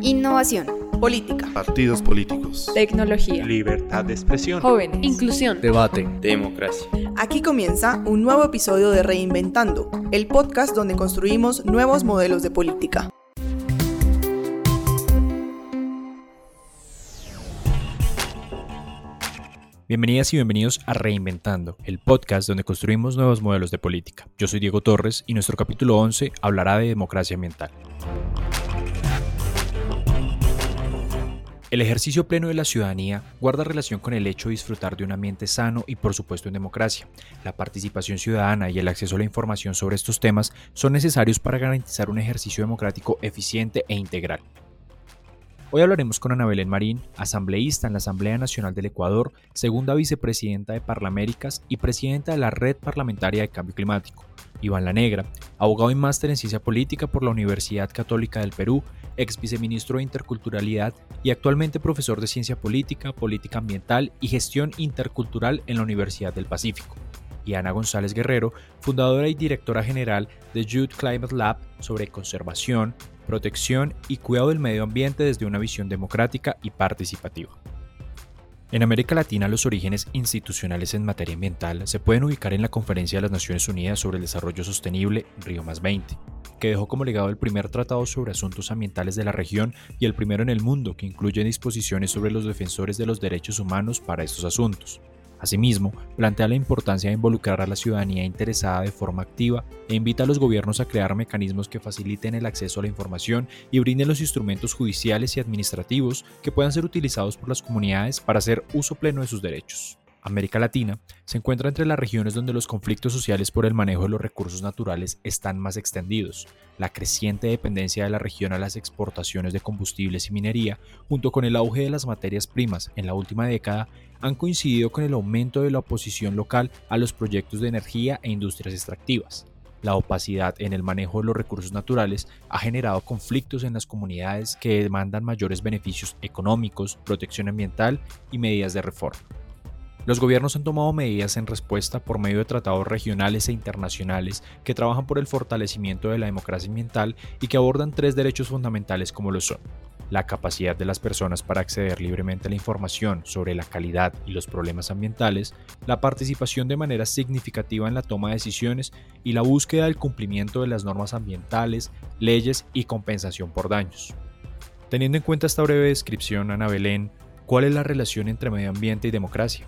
Innovación. Política. Partidos políticos. Tecnología. Libertad de expresión. Jóvenes. Inclusión. Debate. Democracia. Aquí comienza un nuevo episodio de Reinventando, el podcast donde construimos nuevos modelos de política. Bienvenidas y bienvenidos a Reinventando, el podcast donde construimos nuevos modelos de política. Yo soy Diego Torres y nuestro capítulo 11 hablará de democracia ambiental. El ejercicio pleno de la ciudadanía guarda relación con el hecho de disfrutar de un ambiente sano y por supuesto en democracia. La participación ciudadana y el acceso a la información sobre estos temas son necesarios para garantizar un ejercicio democrático eficiente e integral. Hoy hablaremos con Ana Belén Marín, asambleísta en la Asamblea Nacional del Ecuador, segunda vicepresidenta de Parlaméricas y presidenta de la Red Parlamentaria de Cambio Climático. Iván La Negra, abogado y máster en ciencia política por la Universidad Católica del Perú, ex viceministro de Interculturalidad y actualmente profesor de ciencia política, política ambiental y gestión intercultural en la Universidad del Pacífico y Ana González Guerrero, fundadora y directora general de Youth Climate Lab sobre conservación, protección y cuidado del medio ambiente desde una visión democrática y participativa. En América Latina, los orígenes institucionales en materia ambiental se pueden ubicar en la Conferencia de las Naciones Unidas sobre el Desarrollo Sostenible, Río 20, que dejó como legado el primer tratado sobre asuntos ambientales de la región y el primero en el mundo que incluye disposiciones sobre los defensores de los derechos humanos para estos asuntos. Asimismo, plantea la importancia de involucrar a la ciudadanía interesada de forma activa e invita a los gobiernos a crear mecanismos que faciliten el acceso a la información y brinden los instrumentos judiciales y administrativos que puedan ser utilizados por las comunidades para hacer uso pleno de sus derechos. América Latina se encuentra entre las regiones donde los conflictos sociales por el manejo de los recursos naturales están más extendidos. La creciente dependencia de la región a las exportaciones de combustibles y minería, junto con el auge de las materias primas en la última década, han coincidido con el aumento de la oposición local a los proyectos de energía e industrias extractivas. La opacidad en el manejo de los recursos naturales ha generado conflictos en las comunidades que demandan mayores beneficios económicos, protección ambiental y medidas de reforma. Los gobiernos han tomado medidas en respuesta por medio de tratados regionales e internacionales que trabajan por el fortalecimiento de la democracia ambiental y que abordan tres derechos fundamentales como lo son la capacidad de las personas para acceder libremente a la información sobre la calidad y los problemas ambientales, la participación de manera significativa en la toma de decisiones y la búsqueda del cumplimiento de las normas ambientales, leyes y compensación por daños. Teniendo en cuenta esta breve descripción, Ana Belén, ¿cuál es la relación entre medio ambiente y democracia?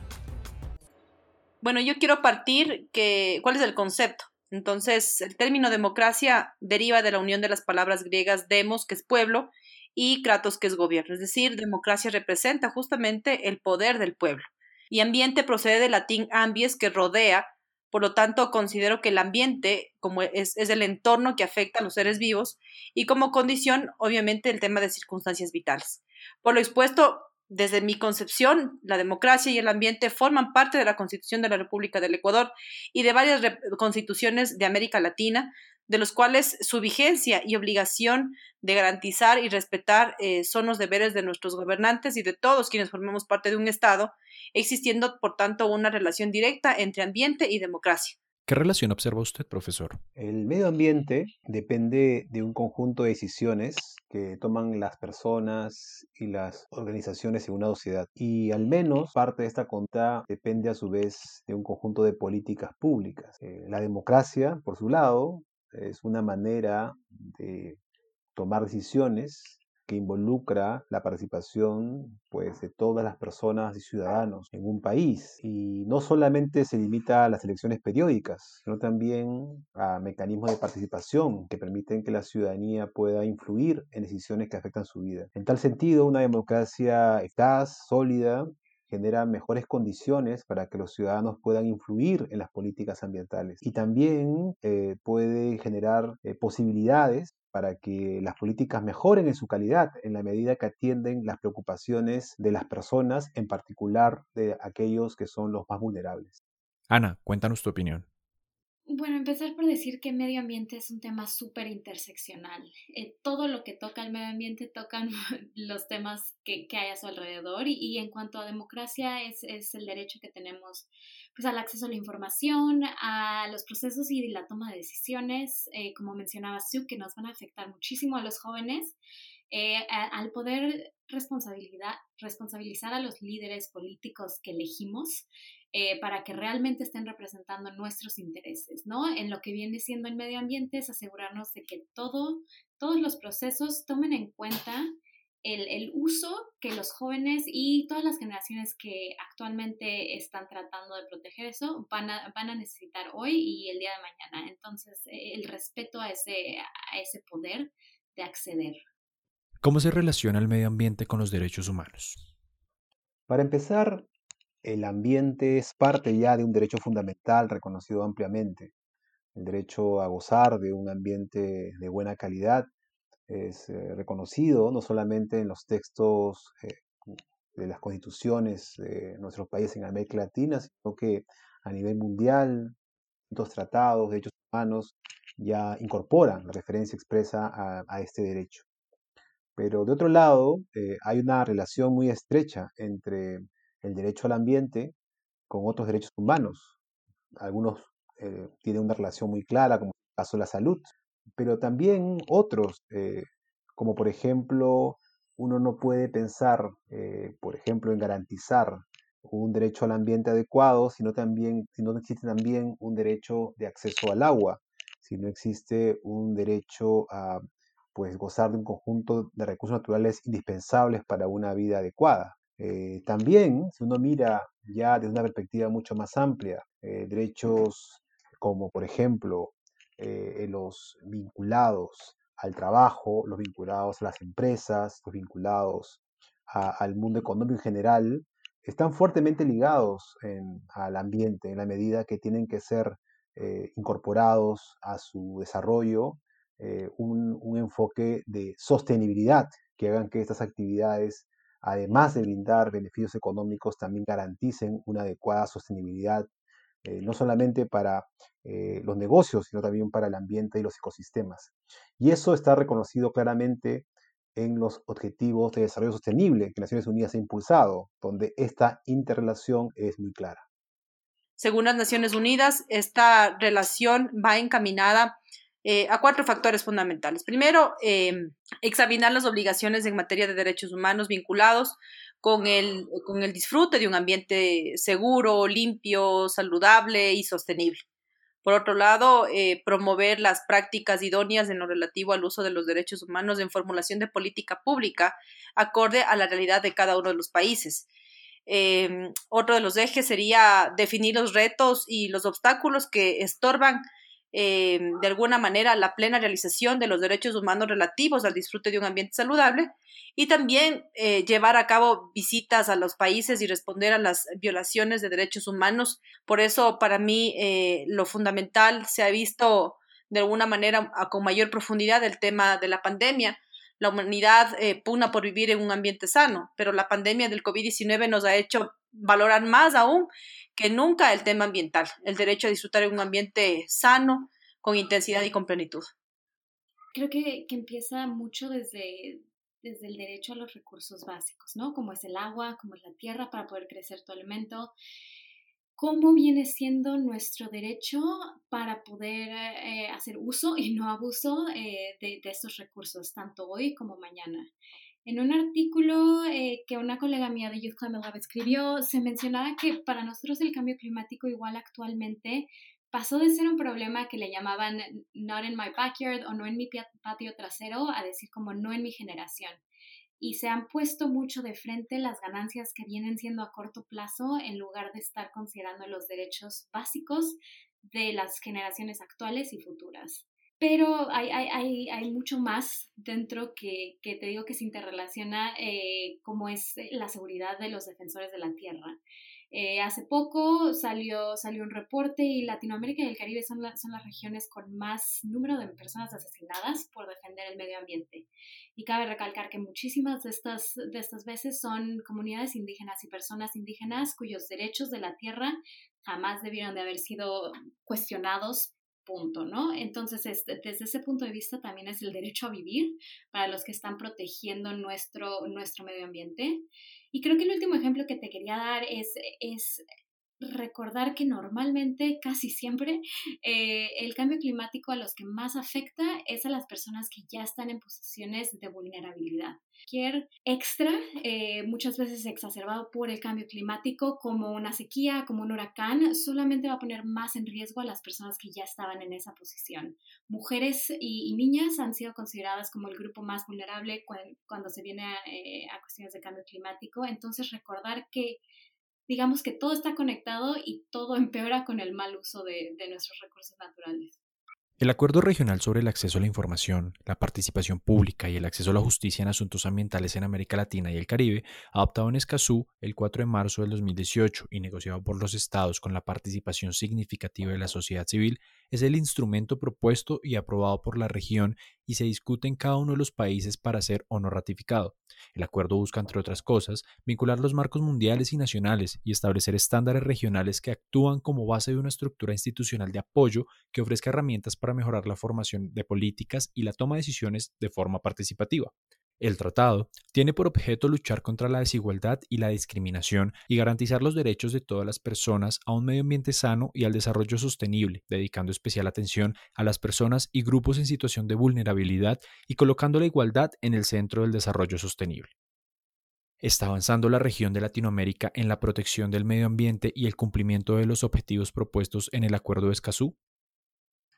Bueno, yo quiero partir que cuál es el concepto. Entonces, el término democracia deriva de la unión de las palabras griegas demos, que es pueblo, y Kratos, que es gobierno. Es decir, democracia representa justamente el poder del pueblo. Y ambiente procede del latín ambies, que rodea. Por lo tanto, considero que el ambiente como es, es el entorno que afecta a los seres vivos y como condición, obviamente, el tema de circunstancias vitales. Por lo expuesto, desde mi concepción, la democracia y el ambiente forman parte de la Constitución de la República del Ecuador y de varias constituciones de América Latina, de los cuales su vigencia y obligación de garantizar y respetar eh, son los deberes de nuestros gobernantes y de todos quienes formamos parte de un Estado, existiendo, por tanto, una relación directa entre ambiente y democracia. ¿Qué relación observa usted, profesor? El medio ambiente depende de un conjunto de decisiones que toman las personas y las organizaciones en una sociedad. Y al menos parte de esta conta depende a su vez de un conjunto de políticas públicas. Eh, la democracia, por su lado, es una manera de tomar decisiones que involucra la participación pues, de todas las personas y ciudadanos en un país. Y no solamente se limita a las elecciones periódicas, sino también a mecanismos de participación que permiten que la ciudadanía pueda influir en decisiones que afectan su vida. En tal sentido, una democracia eficaz, sólida, genera mejores condiciones para que los ciudadanos puedan influir en las políticas ambientales y también eh, puede generar eh, posibilidades para que las políticas mejoren en su calidad en la medida que atienden las preocupaciones de las personas, en particular de aquellos que son los más vulnerables. Ana, cuéntanos tu opinión. Bueno, empezar por decir que medio ambiente es un tema súper interseccional. Eh, todo lo que toca el medio ambiente tocan los temas que, que hay a su alrededor y, en cuanto a democracia es, es, el derecho que tenemos pues, al acceso a la información, a los procesos y la toma de decisiones, eh, como mencionaba Sue, que nos van a afectar muchísimo a los jóvenes eh, al poder responsabilidad, responsabilizar a los líderes políticos que elegimos eh, para que realmente estén representando nuestros intereses, ¿no? En lo que viene siendo el medio ambiente es asegurarnos de que todo, todos los procesos tomen en cuenta el, uso que los jóvenes y todas las generaciones que actualmente están tratando de proteger eso van a, van a necesitar hoy y el día de mañana. Entonces, eh, el respeto a ese, a ese poder de acceder. ¿Cómo se relaciona el medio ambiente con los derechos humanos? Para empezar, el ambiente es parte ya de un derecho fundamental reconocido ampliamente. El derecho a gozar de un ambiente de buena calidad es eh, reconocido no solamente en los textos eh, de las constituciones de nuestros países en América Latina, sino que a nivel mundial, dos tratados de derechos humanos ya incorporan la referencia expresa a, este derecho. Pero de otro lado, eh, hay una relación muy estrecha entre el derecho al ambiente con otros derechos humanos. Algunos tienen una relación muy clara, como el caso de la salud, pero también otros, eh, como por ejemplo, uno no puede pensar, eh, por ejemplo, en garantizar un derecho al ambiente adecuado si no, también, si no existe también un derecho de acceso al agua, si no existe un derecho a pues, gozar de un conjunto de recursos naturales indispensables para una vida adecuada. Eh, también, si uno mira ya desde una perspectiva mucho más amplia, derechos como por ejemplo eh, los vinculados al trabajo, los vinculados a las empresas, los vinculados al mundo económico en general, están fuertemente ligados al ambiente en la medida que tienen que ser eh, incorporados a su desarrollo eh, un, un, enfoque de sostenibilidad que hagan que estas actividades, además de brindar beneficios económicos, también garanticen una adecuada sostenibilidad eh, no solamente para eh, los negocios, sino también para el ambiente y los ecosistemas. Y eso está reconocido claramente en los Objetivos de Desarrollo Sostenible que Naciones Unidas ha impulsado, donde esta interrelación es muy clara. Según las Naciones Unidas, esta relación va encaminada eh, a cuatro factores fundamentales. Primero, examinar las obligaciones en materia de derechos humanos vinculados con el, con el disfrute de un ambiente seguro, limpio, saludable y sostenible. Por otro lado, eh, promover las prácticas idóneas en lo relativo al uso de los derechos humanos en formulación de política pública acorde a la realidad de cada uno de los países. Em, otro de los ejes sería definir los retos y los obstáculos que estorban em, de alguna manera la plena realización de los derechos humanos relativos al disfrute de un ambiente saludable y también eh, llevar a cabo visitas a los países y responder a las violaciones de derechos humanos. Por eso, para mí, eh, lo fundamental se ha visto de alguna manera con mayor profundidad el tema de la pandemia. La humanidad eh, puna por vivir en un ambiente sano, pero la pandemia del COVID-19 nos ha hecho valorar más aún que nunca el tema ambiental, el derecho a disfrutar en un ambiente sano, con intensidad y con plenitud. Creo que, que empieza mucho desde, desde el derecho a los recursos básicos, ¿no? Como es el agua, como es la tierra para poder crecer tu alimento. ¿Cómo viene siendo nuestro derecho para poder eh, hacer uso y no abuso eh, de, estos recursos, tanto hoy como mañana? En un artículo eh, que una colega mía de Youth Climate Lab escribió, se mencionaba que para nosotros el cambio climático igual actualmente pasó de ser un problema que le llamaban not in my backyard o no en mi patio trasero a decir como no en mi generación. Y se han puesto mucho de frente las ganancias que vienen siendo a corto plazo en lugar de estar considerando los derechos básicos de las generaciones actuales y futuras. Pero hay, hay, hay, mucho más dentro que, que, te digo que se interrelaciona, eh, como es la seguridad de los defensores de la tierra. Eh, hace poco salió, salió un reporte y Latinoamérica y el Caribe son, son las regiones con más número de personas asesinadas por defender el medio ambiente. Y cabe recalcar que muchísimas de estas, de estas veces son comunidades indígenas y personas indígenas cuyos derechos de la tierra jamás debieron de haber sido cuestionados punto, ¿no? Entonces, este, desde ese punto de vista también es el derecho a vivir para los que están protegiendo nuestro, nuestro medio ambiente. Y creo que el último ejemplo que te quería dar es, es recordar que normalmente, casi siempre, eh, el cambio climático a los que más afecta es a las personas que ya están en posiciones de vulnerabilidad. Cualquier extra, eh, muchas veces exacerbado por el cambio climático, como una sequía, como un huracán, solamente va a poner más en riesgo a las personas que ya estaban en esa posición. Mujeres y, niñas han sido consideradas como el grupo más vulnerable cuando, se viene eh, a cuestiones de cambio climático. Entonces, recordar que digamos que todo está conectado y todo empeora con el mal uso de, nuestros recursos naturales. El Acuerdo Regional sobre el Acceso a la Información, la Participación Pública y el Acceso a la Justicia en Asuntos Ambientales en América Latina y el Caribe, adoptado en Escazú el 4 de marzo del 2018 y negociado por los estados con la participación significativa de la sociedad civil, es el instrumento propuesto y aprobado por la región y se discute en cada uno de los países para ser o no ratificado. El acuerdo busca, entre otras cosas, vincular los marcos mundiales y nacionales y establecer estándares regionales que actúan como base de una estructura institucional de apoyo que ofrezca herramientas para mejorar la formación de políticas y la toma de decisiones de forma participativa. El tratado tiene por objeto luchar contra la desigualdad y la discriminación y garantizar los derechos de todas las personas a un medio ambiente sano y al desarrollo sostenible, dedicando especial atención a las personas y grupos en situación de vulnerabilidad y colocando la igualdad en el centro del desarrollo sostenible. ¿Está avanzando la región de Latinoamérica en la protección del medio ambiente y el cumplimiento de los objetivos propuestos en el Acuerdo de Escazú?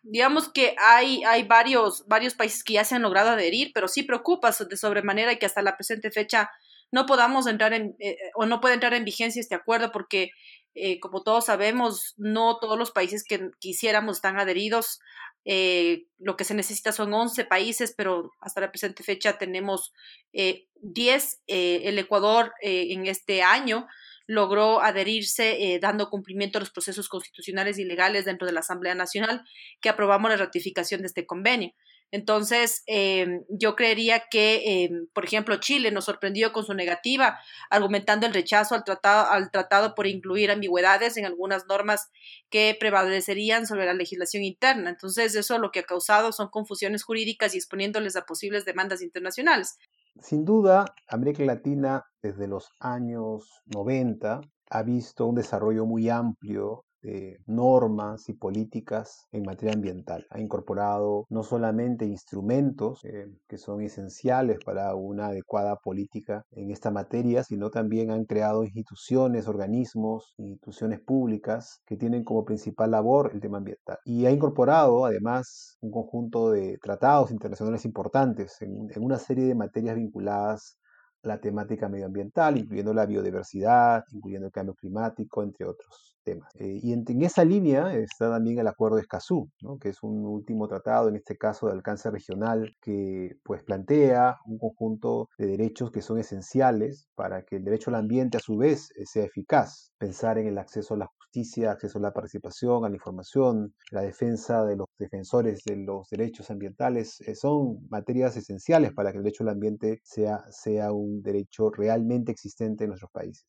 Digamos que hay, hay varios, varios países que ya se han logrado adherir, pero sí preocupa de sobremanera que hasta la presente fecha no podamos entrar en, eh, o no puede entrar en vigencia este acuerdo porque, eh, como todos sabemos, no todos los países que quisiéramos están adheridos. Eh, lo que se necesita son 11 países, pero hasta la presente fecha tenemos 10. el Ecuador en este año logró adherirse eh, dando cumplimiento a los procesos constitucionales y legales dentro de la Asamblea Nacional que aprobamos la ratificación de este convenio. Entonces, em, yo creería que, em, por ejemplo, Chile nos sorprendió con su negativa, argumentando el rechazo al tratado, al tratado por incluir ambigüedades en algunas normas que prevalecerían sobre la legislación interna. Entonces, eso lo que ha causado son confusiones jurídicas y exponiéndoles a posibles demandas internacionales. Sin duda, América Latina desde los años 90 ha visto un desarrollo muy amplio de normas y políticas en materia ambiental. Ha incorporado no solamente instrumentos eh, que son esenciales para una adecuada política en esta materia, sino también han creado instituciones, organismos, instituciones públicas que tienen como principal labor el tema ambiental. Y ha incorporado además un conjunto de tratados internacionales importantes en, en una serie de materias vinculadas la temática medioambiental, incluyendo la biodiversidad, incluyendo el cambio climático, entre otros temas. Eh, y en, esa línea está también el Acuerdo de Escazú, que es un último tratado, en este caso de alcance regional, que pues plantea un conjunto de derechos que son esenciales para que el derecho al ambiente a su vez eh, sea eficaz. Pensar en el acceso a la justicia, acceso a la participación, a la información, la defensa de los defensores de los derechos ambientales, eh, son materias esenciales para que el derecho al ambiente sea, sea un derecho realmente existente en nuestros países.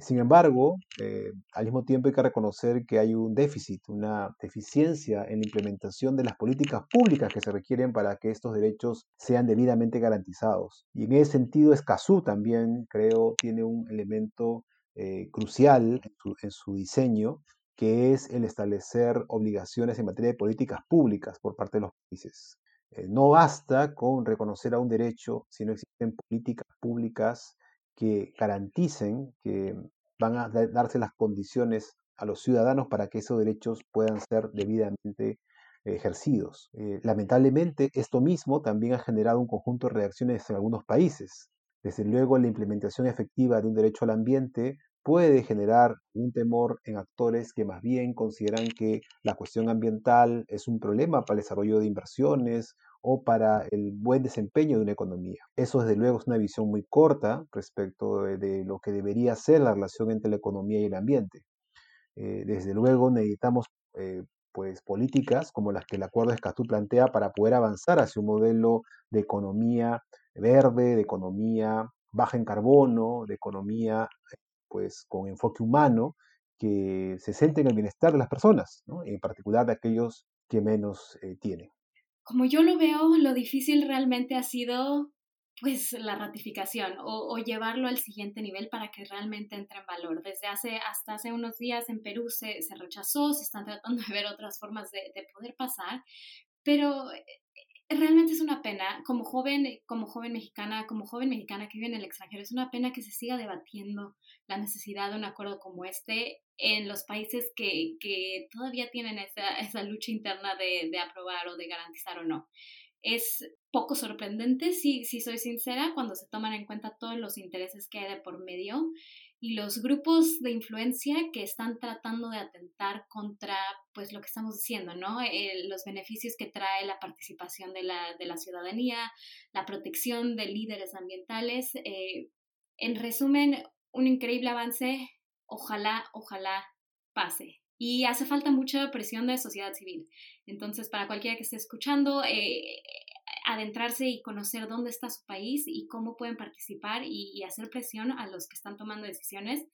sin embargo, al mismo tiempo hay que reconocer que hay un déficit, una deficiencia en la implementación de las políticas públicas que se requieren para que estos derechos sean debidamente garantizados. Y en ese sentido, Escazú también, creo, tiene un elemento eh, crucial en su, diseño, que es el establecer obligaciones en materia de políticas públicas por parte de los países. Eh, no basta con reconocer a un derecho si no existen políticas públicas que garanticen que van a darse las condiciones a los ciudadanos para que esos derechos puedan ser debidamente ejercidos. Eh, lamentablemente, esto mismo también ha generado un conjunto de reacciones en algunos países. Desde luego, la implementación efectiva de un derecho al ambiente puede generar un temor en actores que más bien consideran que la cuestión ambiental es un problema para el desarrollo de inversiones o para el buen desempeño de una economía. Eso desde luego es una visión muy corta respecto de lo que debería ser la relación entre la economía y el ambiente. Eh, desde luego necesitamos eh, pues, políticas como las que el Acuerdo de Escazú plantea para poder avanzar hacia un modelo de economía verde, de economía baja en carbono, de economía pues, con enfoque humano que se centre en el bienestar de las personas, en particular de aquellos que menos eh, tienen. Como yo lo veo, lo difícil realmente ha sido pues la ratificación o, llevarlo al siguiente nivel para que realmente entre en valor. Desde hace, hasta hace unos días en Perú se, se rechazó, se están tratando de ver otras formas de, de poder pasar, pero eh, realmente es una pena, como joven, como joven mexicana, como joven mexicana que vive en el extranjero, es una pena que se siga debatiendo la necesidad de un acuerdo como este en los países que, que todavía tienen esa, esa lucha interna de, de aprobar o de garantizar o no. Es poco sorprendente, si, si soy sincera, cuando se toman en cuenta todos los intereses que hay de por medio y los grupos de influencia que están tratando de atentar contra pues lo que estamos diciendo, ¿no? los beneficios que trae la participación de la, de la ciudadanía, la protección de líderes ambientales. Eh, en resumen, un increíble avance. Ojalá, ojalá pase. Y hace falta mucha presión de sociedad civil. Entonces, para cualquiera que esté escuchando, eh, adentrarse y conocer dónde está su país y cómo pueden participar y, hacer presión a los que están tomando decisiones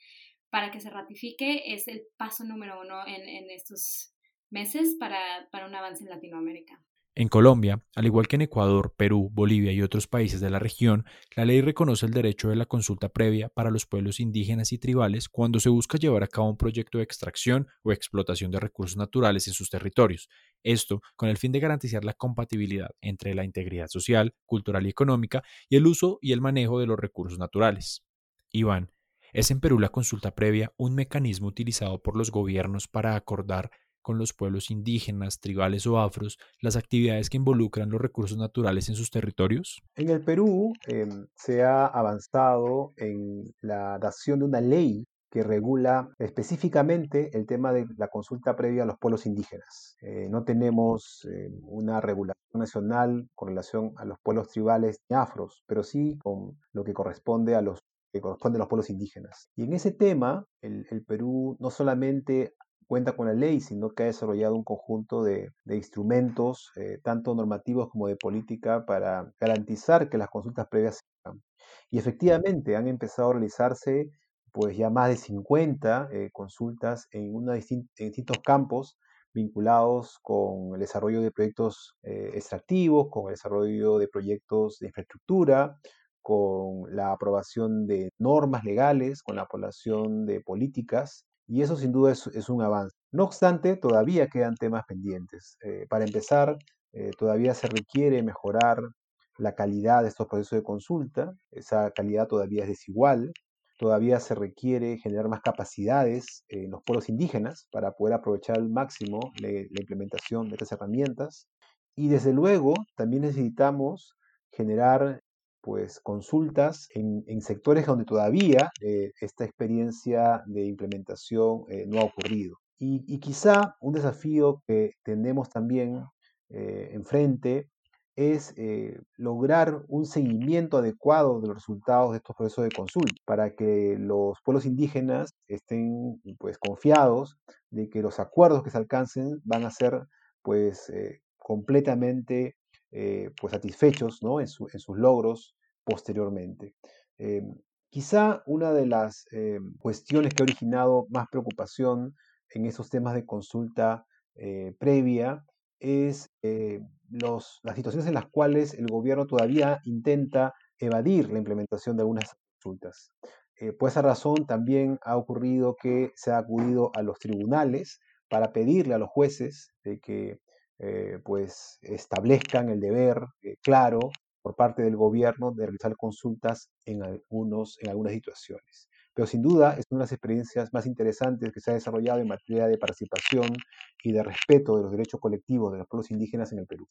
para que se ratifique es el paso número uno en, en estos meses para, para un avance en Latinoamérica. En Colombia, al igual que en Ecuador, Perú, Bolivia y otros países de la región, la ley reconoce el derecho de la consulta previa para los pueblos indígenas y tribales cuando se busca llevar a cabo un proyecto de extracción o explotación de recursos naturales en sus territorios. Esto con el fin de garantizar la compatibilidad entre la integridad social, cultural y económica y el uso y el manejo de los recursos naturales. Iván, ¿es en Perú la consulta previa un mecanismo utilizado por los gobiernos para acordar con los pueblos indígenas, tribales o afros las actividades que involucran los recursos naturales en sus territorios? En el Perú em, se ha avanzado en la dación de una ley que regula específicamente el tema de la consulta previa a los pueblos indígenas. Eh, no tenemos em, una regulación nacional con relación a los pueblos tribales ni afros, pero sí con lo que corresponde a los que corresponde a los pueblos indígenas. Y en ese tema, el, el Perú no solamente cuenta con la ley, sino que ha desarrollado un conjunto de, instrumentos, eh, tanto normativos como de política, para garantizar que las consultas previas se hagan. Y efectivamente han empezado a realizarse pues ya más de 50 eh, consultas en, una distintos campos vinculados con el desarrollo de proyectos eh, extractivos, con el desarrollo de proyectos de infraestructura, con la aprobación de normas legales, con la aprobación de políticas y eso sin duda es, un avance. No obstante, todavía quedan temas pendientes. Eh, para empezar, eh, todavía se requiere mejorar la calidad de estos procesos de consulta. Esa calidad todavía es desigual. Todavía se requiere generar más capacidades en los pueblos indígenas para poder aprovechar al máximo la implementación de estas herramientas. Y desde luego, también necesitamos generar pues consultas en, sectores donde todavía eh, esta experiencia de implementación eh, no ha ocurrido. Y, quizá un desafío que tenemos también eh, enfrente es lograr un seguimiento adecuado de los resultados de estos procesos de consulta para que los pueblos indígenas estén pues confiados de que los acuerdos que se alcancen van a ser pues completamente eh, pues satisfechos ¿no? en, sus logros posteriormente. Em, quizá una de las em, cuestiones que ha originado más preocupación en esos temas de consulta eh, previa es eh, las situaciones en las cuales el gobierno todavía intenta evadir la implementación de algunas consultas. por esa razón también ha ocurrido que se ha acudido a los tribunales para pedirle a los jueces de que eh, pues establezcan el deber eh, claro por parte del gobierno de realizar consultas en, algunos, en algunas situaciones. Pero sin duda es una de las experiencias más interesantes que se ha desarrollado en materia de participación y de respeto de los derechos colectivos de los pueblos indígenas en el Perú.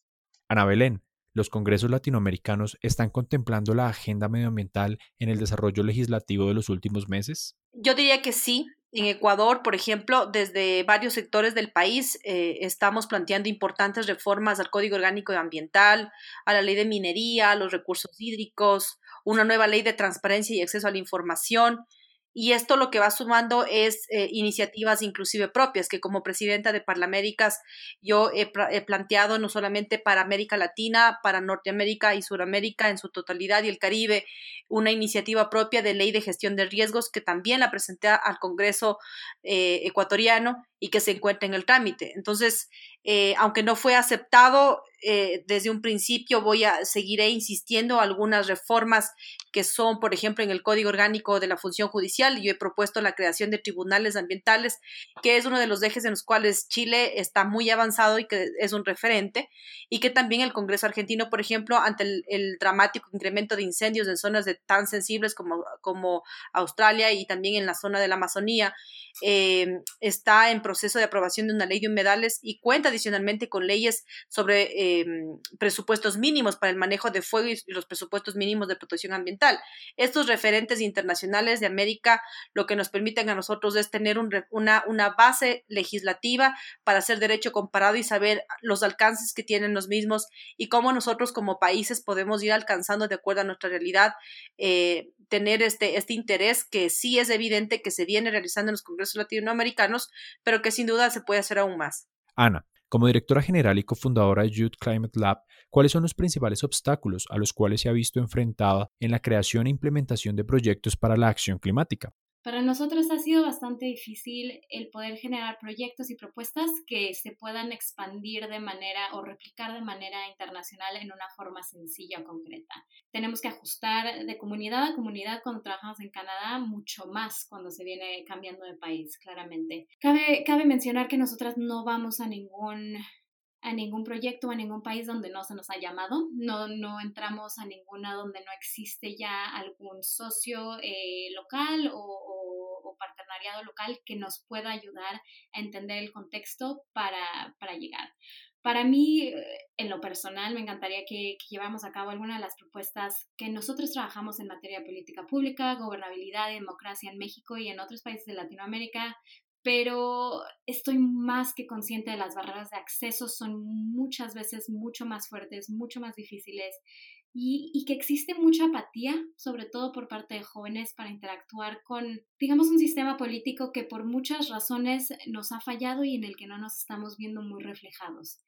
Ana Belén, ¿los congresos latinoamericanos están contemplando la agenda medioambiental en el desarrollo legislativo de los últimos meses? Yo diría que sí, en Ecuador, por ejemplo, desde varios sectores del país eh, estamos planteando importantes reformas al Código Orgánico Ambiental, a la ley de minería, a los recursos hídricos, una nueva ley de transparencia y acceso a la información, y esto lo que va sumando es eh, iniciativas inclusive propias, que como presidenta de Parlaméricas yo he, planteado no solamente para América Latina, para Norteamérica y Suramérica en su totalidad y el Caribe, una iniciativa propia de ley de gestión de riesgos que también la presenté al Congreso eh, ecuatoriano y que se encuentra en el trámite. Entonces, eh, aunque no fue aceptado, eh, desde un principio voy a seguiré insistiendo algunas reformas que son, por ejemplo, en el Código Orgánico de la Función Judicial. Yo he propuesto la creación de tribunales ambientales, que es uno de los ejes en los cuales Chile está muy avanzado y que es un referente, y que también el Congreso argentino, por ejemplo, ante el, dramático incremento de incendios en zonas de, tan sensibles como, como Australia y también en la zona de la Amazonía, eh, está en proceso de aprobación de una ley de humedales y cuenta adicionalmente con leyes sobre eh, presupuestos mínimos para el manejo de fuego y los presupuestos mínimos de protección ambiental. Estos referentes internacionales de América lo que nos permiten a nosotros es tener una, una base legislativa para hacer derecho comparado y saber los alcances que tienen los mismos y cómo nosotros como países podemos ir alcanzando de acuerdo a nuestra realidad, eh, tener este, este interés que sí es evidente que se viene realizando en los congresos latinoamericanos, pero que sin duda se puede hacer aún más. Ana, como directora general y cofundadora de Youth Climate Lab, ¿cuáles son los principales obstáculos a los cuales se ha visto enfrentada en la creación e implementación de proyectos para la acción climática? Para nosotros ha sido bastante difícil el poder generar proyectos y propuestas que se puedan expandir de manera o replicar de manera internacional en una forma sencilla o concreta. Tenemos que ajustar de comunidad a comunidad cuando trabajamos en Canadá, mucho más cuando se viene cambiando de país, claramente. Cabe, cabe mencionar que nosotras no vamos a ningún a ningún proyecto o a ningún país donde no se nos ha llamado. No, no entramos a ninguna donde no existe ya algún socio eh, local o, o, partenariado local que nos pueda ayudar a entender el contexto para, para llegar. Para mí, en lo personal, me encantaría que, que llevamos a cabo alguna de las propuestas que nosotros trabajamos en materia de política pública, gobernabilidad y democracia en México y en otros países de Latinoamérica, pero estoy más que consciente de las barreras de acceso, son muchas veces mucho más fuertes, mucho más difíciles y, que existe mucha apatía, sobre todo por parte de jóvenes, para interactuar con, digamos, un sistema político que por muchas razones nos ha fallado y en el que no nos estamos viendo muy reflejados.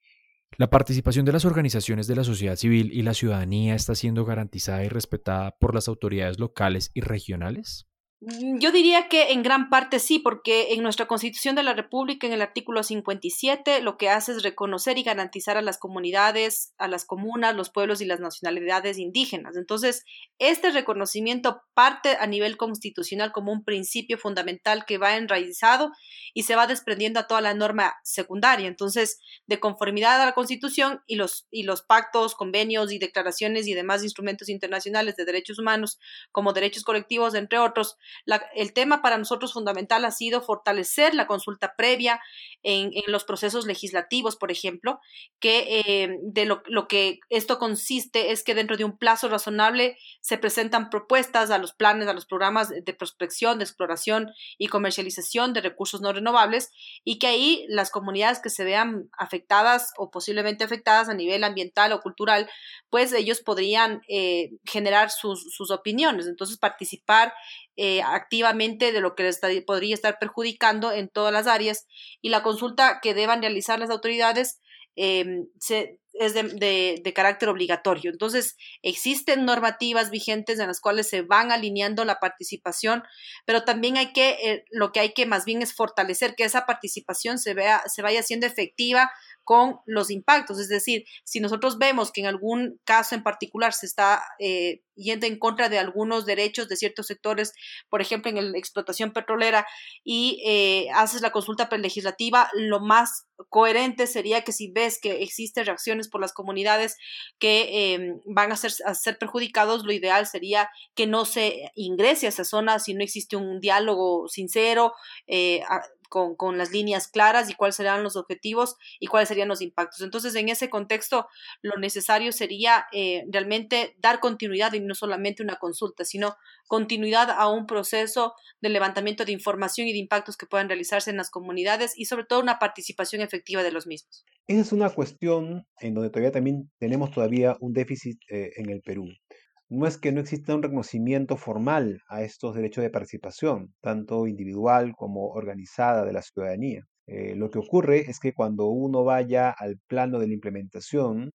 La participación de las organizaciones de la sociedad civil y la ciudadanía está siendo garantizada y respetada por las autoridades locales y regionales. Mm, yo diría que en gran parte sí, porque en nuestra Constitución de la República, en el artículo 57, lo que hace es reconocer y garantizar a las comunidades, a las comunas, los pueblos y las nacionalidades indígenas. Entonces, este reconocimiento parte a nivel constitucional como un principio fundamental que va enraizado y se va desprendiendo a toda la norma secundaria. Entonces, de conformidad a la Constitución y los, y los pactos, convenios y declaraciones y demás instrumentos internacionales de derechos humanos, como derechos colectivos, entre otros, el tema para nosotros fundamental ha sido fortalecer la consulta previa en, los procesos legislativos, por ejemplo, que eh, de lo, lo, que esto consiste es que dentro de un plazo razonable se presentan propuestas a los planes, a los programas de prospección, de exploración y comercialización de recursos no renovables y que ahí las comunidades que se vean afectadas o posiblemente afectadas a nivel ambiental o cultural, pues ellos podrían eh, generar sus, sus opiniones. Entonces, participar eh, activamente de lo que les podría estar perjudicando en todas las áreas y la consulta que deban realizar las autoridades em, es de, carácter obligatorio. Entonces, existen normativas vigentes en las cuales se van alineando la participación, pero también hay que, eh, lo que hay que más bien es fortalecer que esa participación se, vea, se vaya siendo efectiva con los impactos. Es decir, si nosotros vemos que en algún caso en particular se está eh, yendo en contra de algunos derechos de ciertos sectores, por ejemplo, en la explotación petrolera, y eh, haces la consulta legislativa, lo más coherente sería que si ves que existen reacciones por las comunidades que em, van a ser, a ser perjudicados, lo ideal sería que no se ingrese a esa zona si no existe un diálogo sincero, eh, con, las líneas claras y cuáles serán los objetivos y cuáles serían los impactos. Entonces, en ese contexto, lo necesario sería eh, realmente dar continuidad y no solamente una consulta, sino continuidad a un proceso de levantamiento de información y de impactos que puedan realizarse en las comunidades y sobre todo una participación efectiva de los mismos. Esa es una cuestión en donde todavía también tenemos todavía un déficit eh, en el Perú no es que no exista un reconocimiento formal a estos derechos de participación, tanto individual como organizada de la ciudadanía. Eh, lo que ocurre es que cuando uno vaya al plano de la implementación,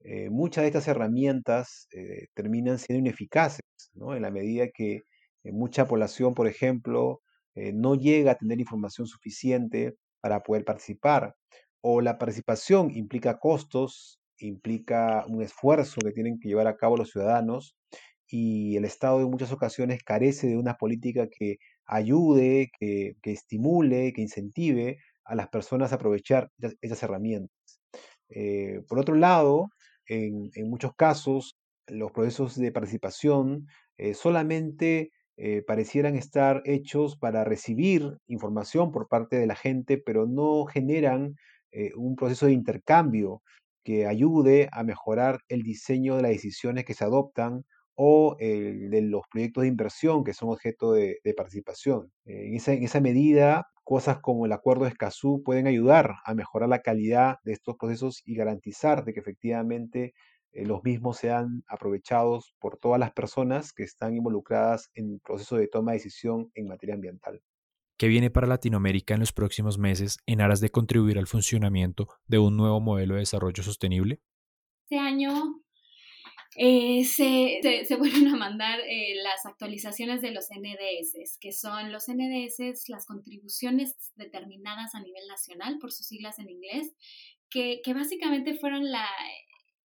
eh, muchas de estas herramientas eh, terminan siendo ineficaces, en la medida que mucha población, por ejemplo, no llega a tener información suficiente para poder participar, o la participación implica costos implica un esfuerzo que tienen que llevar a cabo los ciudadanos y el Estado en muchas ocasiones carece de una política que ayude, que, estimule, que incentive a las personas a aprovechar esas herramientas. Eh, por otro lado, en, muchos casos, los procesos de participación eh, solamente eh, parecieran estar hechos para recibir información por parte de la gente, pero no generan un proceso de intercambio que ayude a mejorar el diseño de las decisiones que se adoptan o de los proyectos de inversión que son objeto de, participación. En esa, en esa, medida, cosas como el acuerdo de Escazú pueden ayudar a mejorar la calidad de estos procesos y garantizar de que efectivamente eh, los mismos sean aprovechados por todas las personas que están involucradas en el proceso de toma de decisión en materia ambiental. ¿Qué viene para Latinoamérica en los próximos meses en aras de contribuir al funcionamiento de un nuevo modelo de desarrollo sostenible? Este año eh, se, se, vuelven a mandar eh, las actualizaciones de los NDS, que son los NDS, las contribuciones determinadas a nivel nacional, por sus siglas en inglés, que, que básicamente fueron la,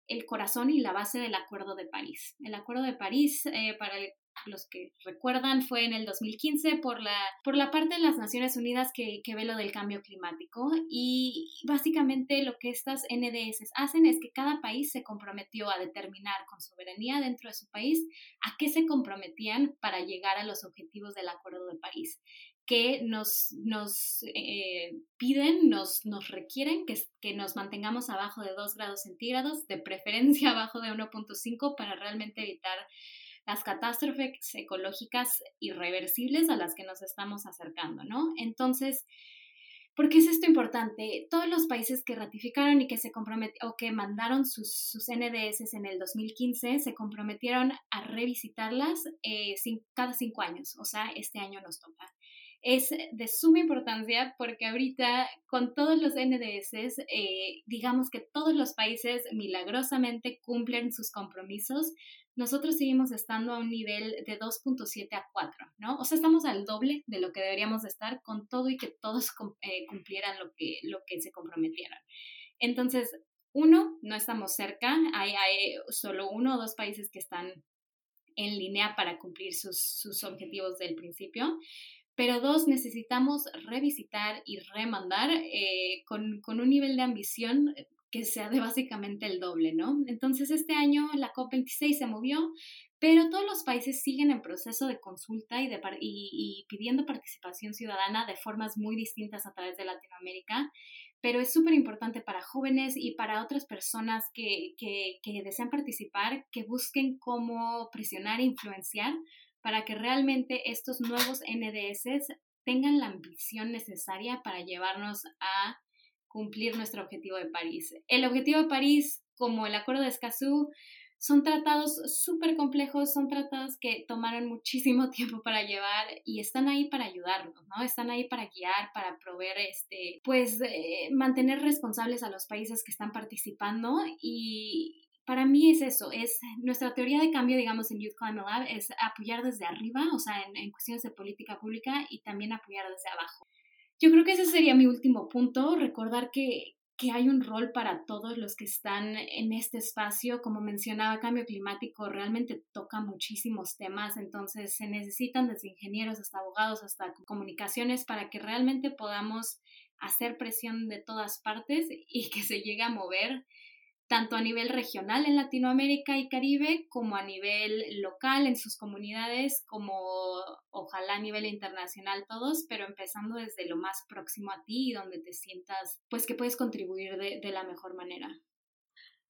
el corazón y la base del Acuerdo de París. El Acuerdo de París, eh, para el los que recuerdan, fue en el 2015 por la, por la parte de las Naciones Unidas que, que ve lo del cambio climático. Y básicamente lo que estas NDS hacen es que cada país se comprometió a determinar con soberanía dentro de su país a qué se comprometían para llegar a los objetivos del Acuerdo de París que nos, nos eh, piden, nos, nos requieren que, que, nos mantengamos abajo de 2 grados centígrados, de preferencia abajo de 1.5 para realmente evitar las catástrofes ecológicas irreversibles a las que nos estamos acercando, ¿no? Entonces, ¿por qué es esto importante? Todos los países que ratificaron y que se comprometieron o que mandaron sus, sus, NDS en el 2015 se comprometieron a revisitarlas eh, cada cinco años, o sea, este año nos toca es de suma importancia porque ahorita con todos los NDS, eh, digamos que todos los países milagrosamente cumplen sus compromisos, nosotros seguimos estando a un nivel de 2.7 a 4, ¿no? O sea, estamos al doble de lo que deberíamos estar con todo y que todos eh, cumplieran lo que, lo que se comprometieran. Entonces, uno, no estamos cerca, hay, hay solo uno o dos países que están en línea para cumplir sus, sus objetivos del principio. Pero dos, necesitamos revisitar y remandar eh, con, con, un nivel de ambición que sea de básicamente el doble, ¿no? Entonces este año la COP26 se movió, pero todos los países siguen en proceso de consulta y, de, pidiendo participación ciudadana de formas muy distintas a través de Latinoamérica pero es súper importante para jóvenes y para otras personas que, que, que, desean participar, que busquen cómo presionar e influenciar para que realmente estos nuevos NDS tengan la ambición necesaria para llevarnos a cumplir nuestro objetivo de París. El objetivo de París, como el acuerdo de Escazú, son tratados súper complejos, son tratados que tomaron muchísimo tiempo para llevar y están ahí para ayudarnos, ¿no? Están ahí para guiar, para proveer, este, pues, eh, mantener responsables a los países que están participando y, para mí es eso, es nuestra teoría de cambio, digamos, en Youth Climate Lab, es apoyar desde arriba, o sea, en, cuestiones de política pública y también apoyar desde abajo. Yo creo que ese sería mi último punto, recordar que, que hay un rol para todos los que están en este espacio. Como mencionaba, cambio climático realmente toca muchísimos temas, entonces se necesitan desde ingenieros hasta abogados, hasta comunicaciones para que realmente podamos hacer presión de todas partes y que se llegue a mover tanto a nivel regional en Latinoamérica y Caribe como a nivel local en sus comunidades, como ojalá a nivel internacional todos, pero empezando desde lo más próximo a ti y donde te sientas pues que puedes contribuir de, la mejor manera.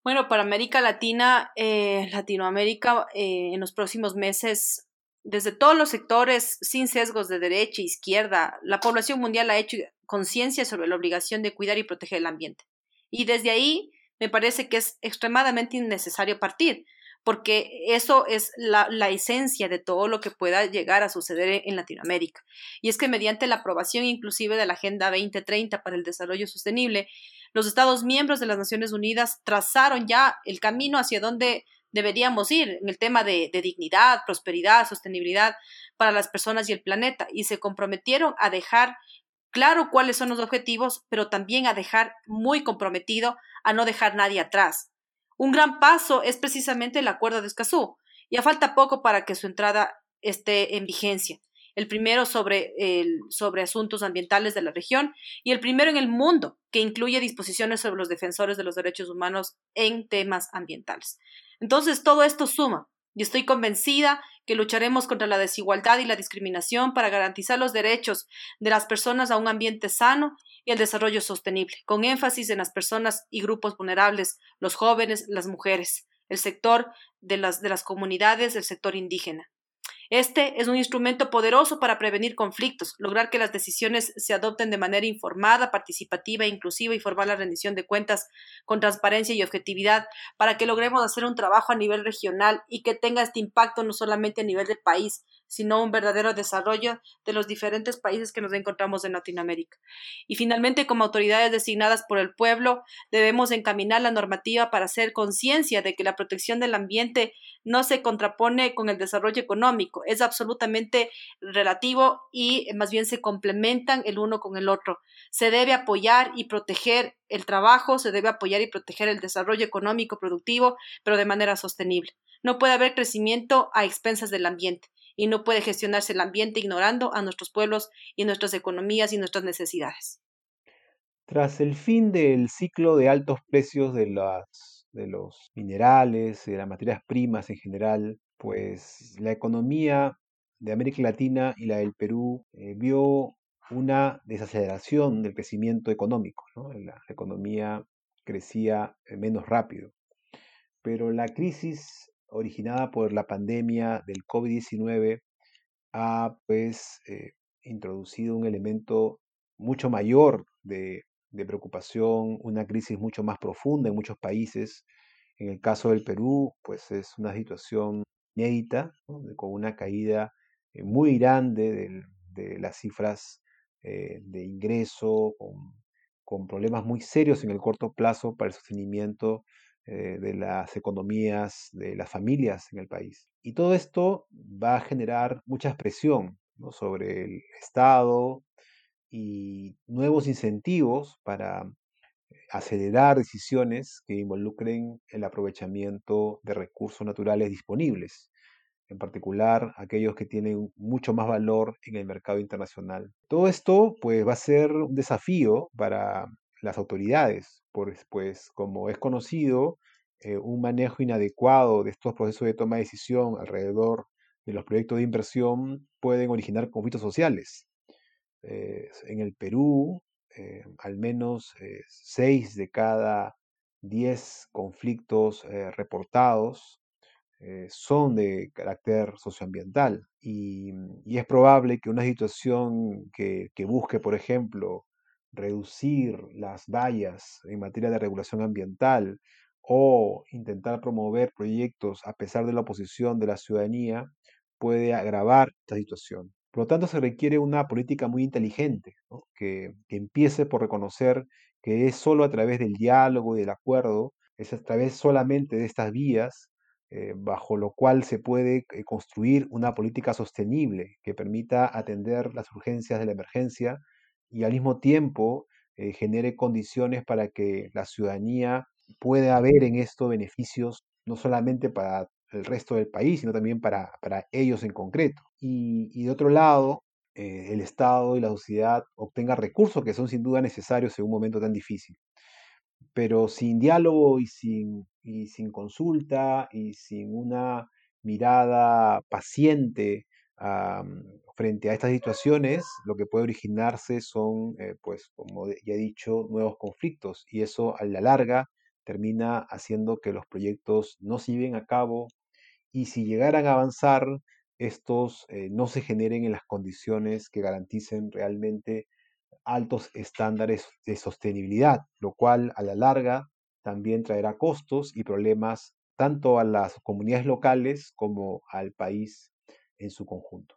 Bueno, para América Latina, eh, Latinoamérica, eh, en los próximos meses, desde todos los sectores, sin sesgos de derecha e izquierda, la población mundial ha hecho conciencia sobre la obligación de cuidar y proteger el ambiente. Y desde ahí, me parece que es extremadamente innecesario partir, porque eso es la, esencia de todo lo que pueda llegar a suceder en Latinoamérica. Y es que mediante la aprobación inclusive de la Agenda 2030 para el Desarrollo Sostenible, los Estados miembros de las Naciones Unidas trazaron ya el camino hacia donde deberíamos ir en el tema de, de dignidad, prosperidad, sostenibilidad para las personas y el planeta, y se comprometieron a dejar claro cuáles son los objetivos, pero también a dejar muy comprometido a no dejar nadie atrás. Un gran paso es precisamente el Acuerdo de Escazú. Ya falta poco para que su entrada esté en vigencia. El primero sobre, el, sobre asuntos ambientales de la región y el primero en el mundo que incluye disposiciones sobre los defensores de los derechos humanos en temas ambientales. Entonces, todo esto suma y estoy convencida que lucharemos contra la desigualdad y la discriminación para garantizar los derechos de las personas a un ambiente sano y el desarrollo sostenible, con énfasis en las personas y grupos vulnerables, los jóvenes, las mujeres, el sector de las, de las comunidades, el sector indígena. Este es un instrumento poderoso para prevenir conflictos, lograr que las decisiones se adopten de manera informada, participativa, inclusiva y formar la rendición de cuentas con transparencia y objetividad para que logremos hacer un trabajo a nivel regional y que tenga este impacto no solamente a nivel del país, sino un verdadero desarrollo de los diferentes países que nos encontramos en Latinoamérica. Y finalmente, como autoridades designadas por el pueblo, debemos encaminar la normativa para hacer conciencia de que la protección del ambiente no se contrapone con el desarrollo económico, es absolutamente relativo y más bien se complementan el uno con el otro. Se debe apoyar y proteger el trabajo, se debe apoyar y proteger el desarrollo económico productivo, pero de manera sostenible. No puede haber crecimiento a expensas del ambiente y no puede gestionarse el ambiente ignorando a nuestros pueblos y nuestras economías y nuestras necesidades. Tras el fin del ciclo de altos precios de, las, de los minerales, de las materias primas en general, pues la economía de América Latina y la del Perú eh, vio una desaceleración del crecimiento económico. La economía crecía eh, menos rápido. Pero la crisis originada por la pandemia del COVID-19 ha pues eh, introducido un elemento mucho mayor de, preocupación, una crisis mucho más profunda en muchos países. En el caso del Perú, pues es una situación inédita, con una caída eh, muy grande de, las cifras eh, de ingreso, con, con problemas muy serios en el corto plazo para el sostenimiento eh, de las economías, de las familias en el país. Y todo esto va a generar mucha presión sobre el Estado y nuevos incentivos para acelerar decisiones que involucren el aprovechamiento de recursos naturales disponibles, en particular aquellos que tienen mucho más valor en el mercado internacional. Todo esto pues va a ser un desafío para las autoridades, pues, pues como es conocido, eh, un manejo inadecuado de estos procesos de toma de decisión alrededor de los proyectos de inversión pueden originar conflictos sociales. Eh, en el Perú, eh, al menos seis de cada diez conflictos reportados son de carácter socioambiental y, y, es probable que una situación que, que busque, por ejemplo, reducir las vallas en materia de regulación ambiental o intentar promover proyectos a pesar de la oposición de la ciudadanía puede agravar esta situación. Por lo tanto, se requiere una política muy inteligente, que, empiece por reconocer que es solo a través del diálogo y del acuerdo, es a través solamente de estas vías, eh, bajo lo cual se puede eh, construir una política sostenible que permita atender las urgencias de la emergencia y al mismo tiempo eh, genere condiciones para que la ciudadanía pueda haber en esto beneficios no solamente para el resto del país, sino también para, ellos en concreto. Y, de otro lado, eh, el Estado y la sociedad obtenga recursos que son sin duda necesarios en un momento tan difícil. Pero sin diálogo y sin, y sin consulta y sin una mirada paciente frente a estas situaciones, lo que puede originarse son, eh, pues, como ya he dicho, nuevos conflictos y eso a la larga termina haciendo que los proyectos no se lleven a cabo y si llegaran a avanzar, estos eh, no se generen en las condiciones que garanticen realmente altos estándares de sostenibilidad, lo cual a la larga también traerá costos y problemas tanto a las comunidades locales como al país en su conjunto.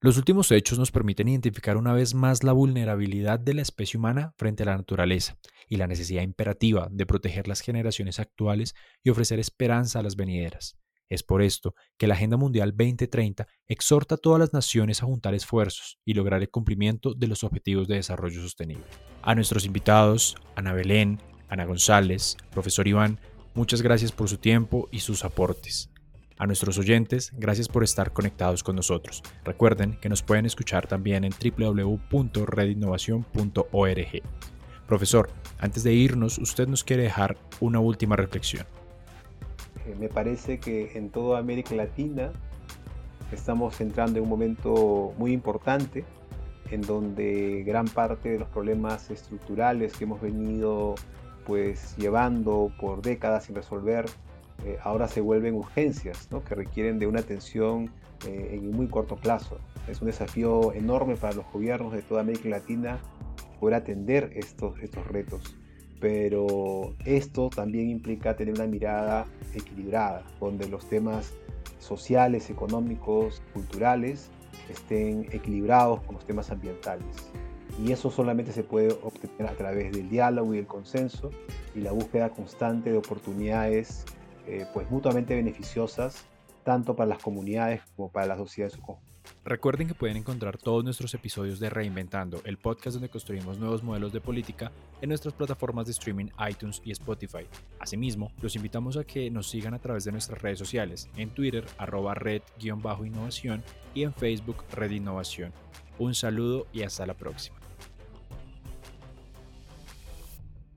Los últimos hechos nos permiten identificar una vez más la vulnerabilidad de la especie humana frente a la naturaleza y la necesidad imperativa de proteger las generaciones actuales y ofrecer esperanza a las venideras. Es por esto que la Agenda Mundial 2030 exhorta a todas las naciones a juntar esfuerzos y lograr el cumplimiento de los Objetivos de Desarrollo Sostenible. A nuestros invitados, Ana Belén, Ana González, profesor Iván, Muchas gracias por su tiempo y sus aportes. A nuestros oyentes, gracias por estar conectados con nosotros. Recuerden que nos pueden escuchar también en www.redinnovación.org. Profesor, antes de irnos, usted nos quiere dejar una última reflexión. Eh, me parece que en toda América Latina estamos entrando en un momento muy importante en donde gran parte de los problemas estructurales que hemos venido pues llevando por décadas sin resolver eh, ahora se vuelven urgencias que requieren de una atención eh, en muy corto plazo. Es un desafío enorme para los gobiernos de toda América Latina poder atender estos, estos retos. Pero esto también implica tener una mirada equilibrada, donde los temas sociales, económicos, culturales estén equilibrados con los temas ambientales. Y eso solamente se puede obtener a través del diálogo y el consenso y la búsqueda constante de oportunidades eh, pues mutuamente beneficiosas tanto para las comunidades como para la sociedad su. Recuerden que pueden encontrar todos nuestros episodios de Reinventando, el podcast donde construimos nuevos modelos de política, en nuestras plataformas de streaming iTunes y Spotify. Asimismo, los invitamos a que nos sigan a través de nuestras redes sociales, en Twitter, arroba red-innovación y en Facebook, Red Innovación. Un saludo y hasta la próxima.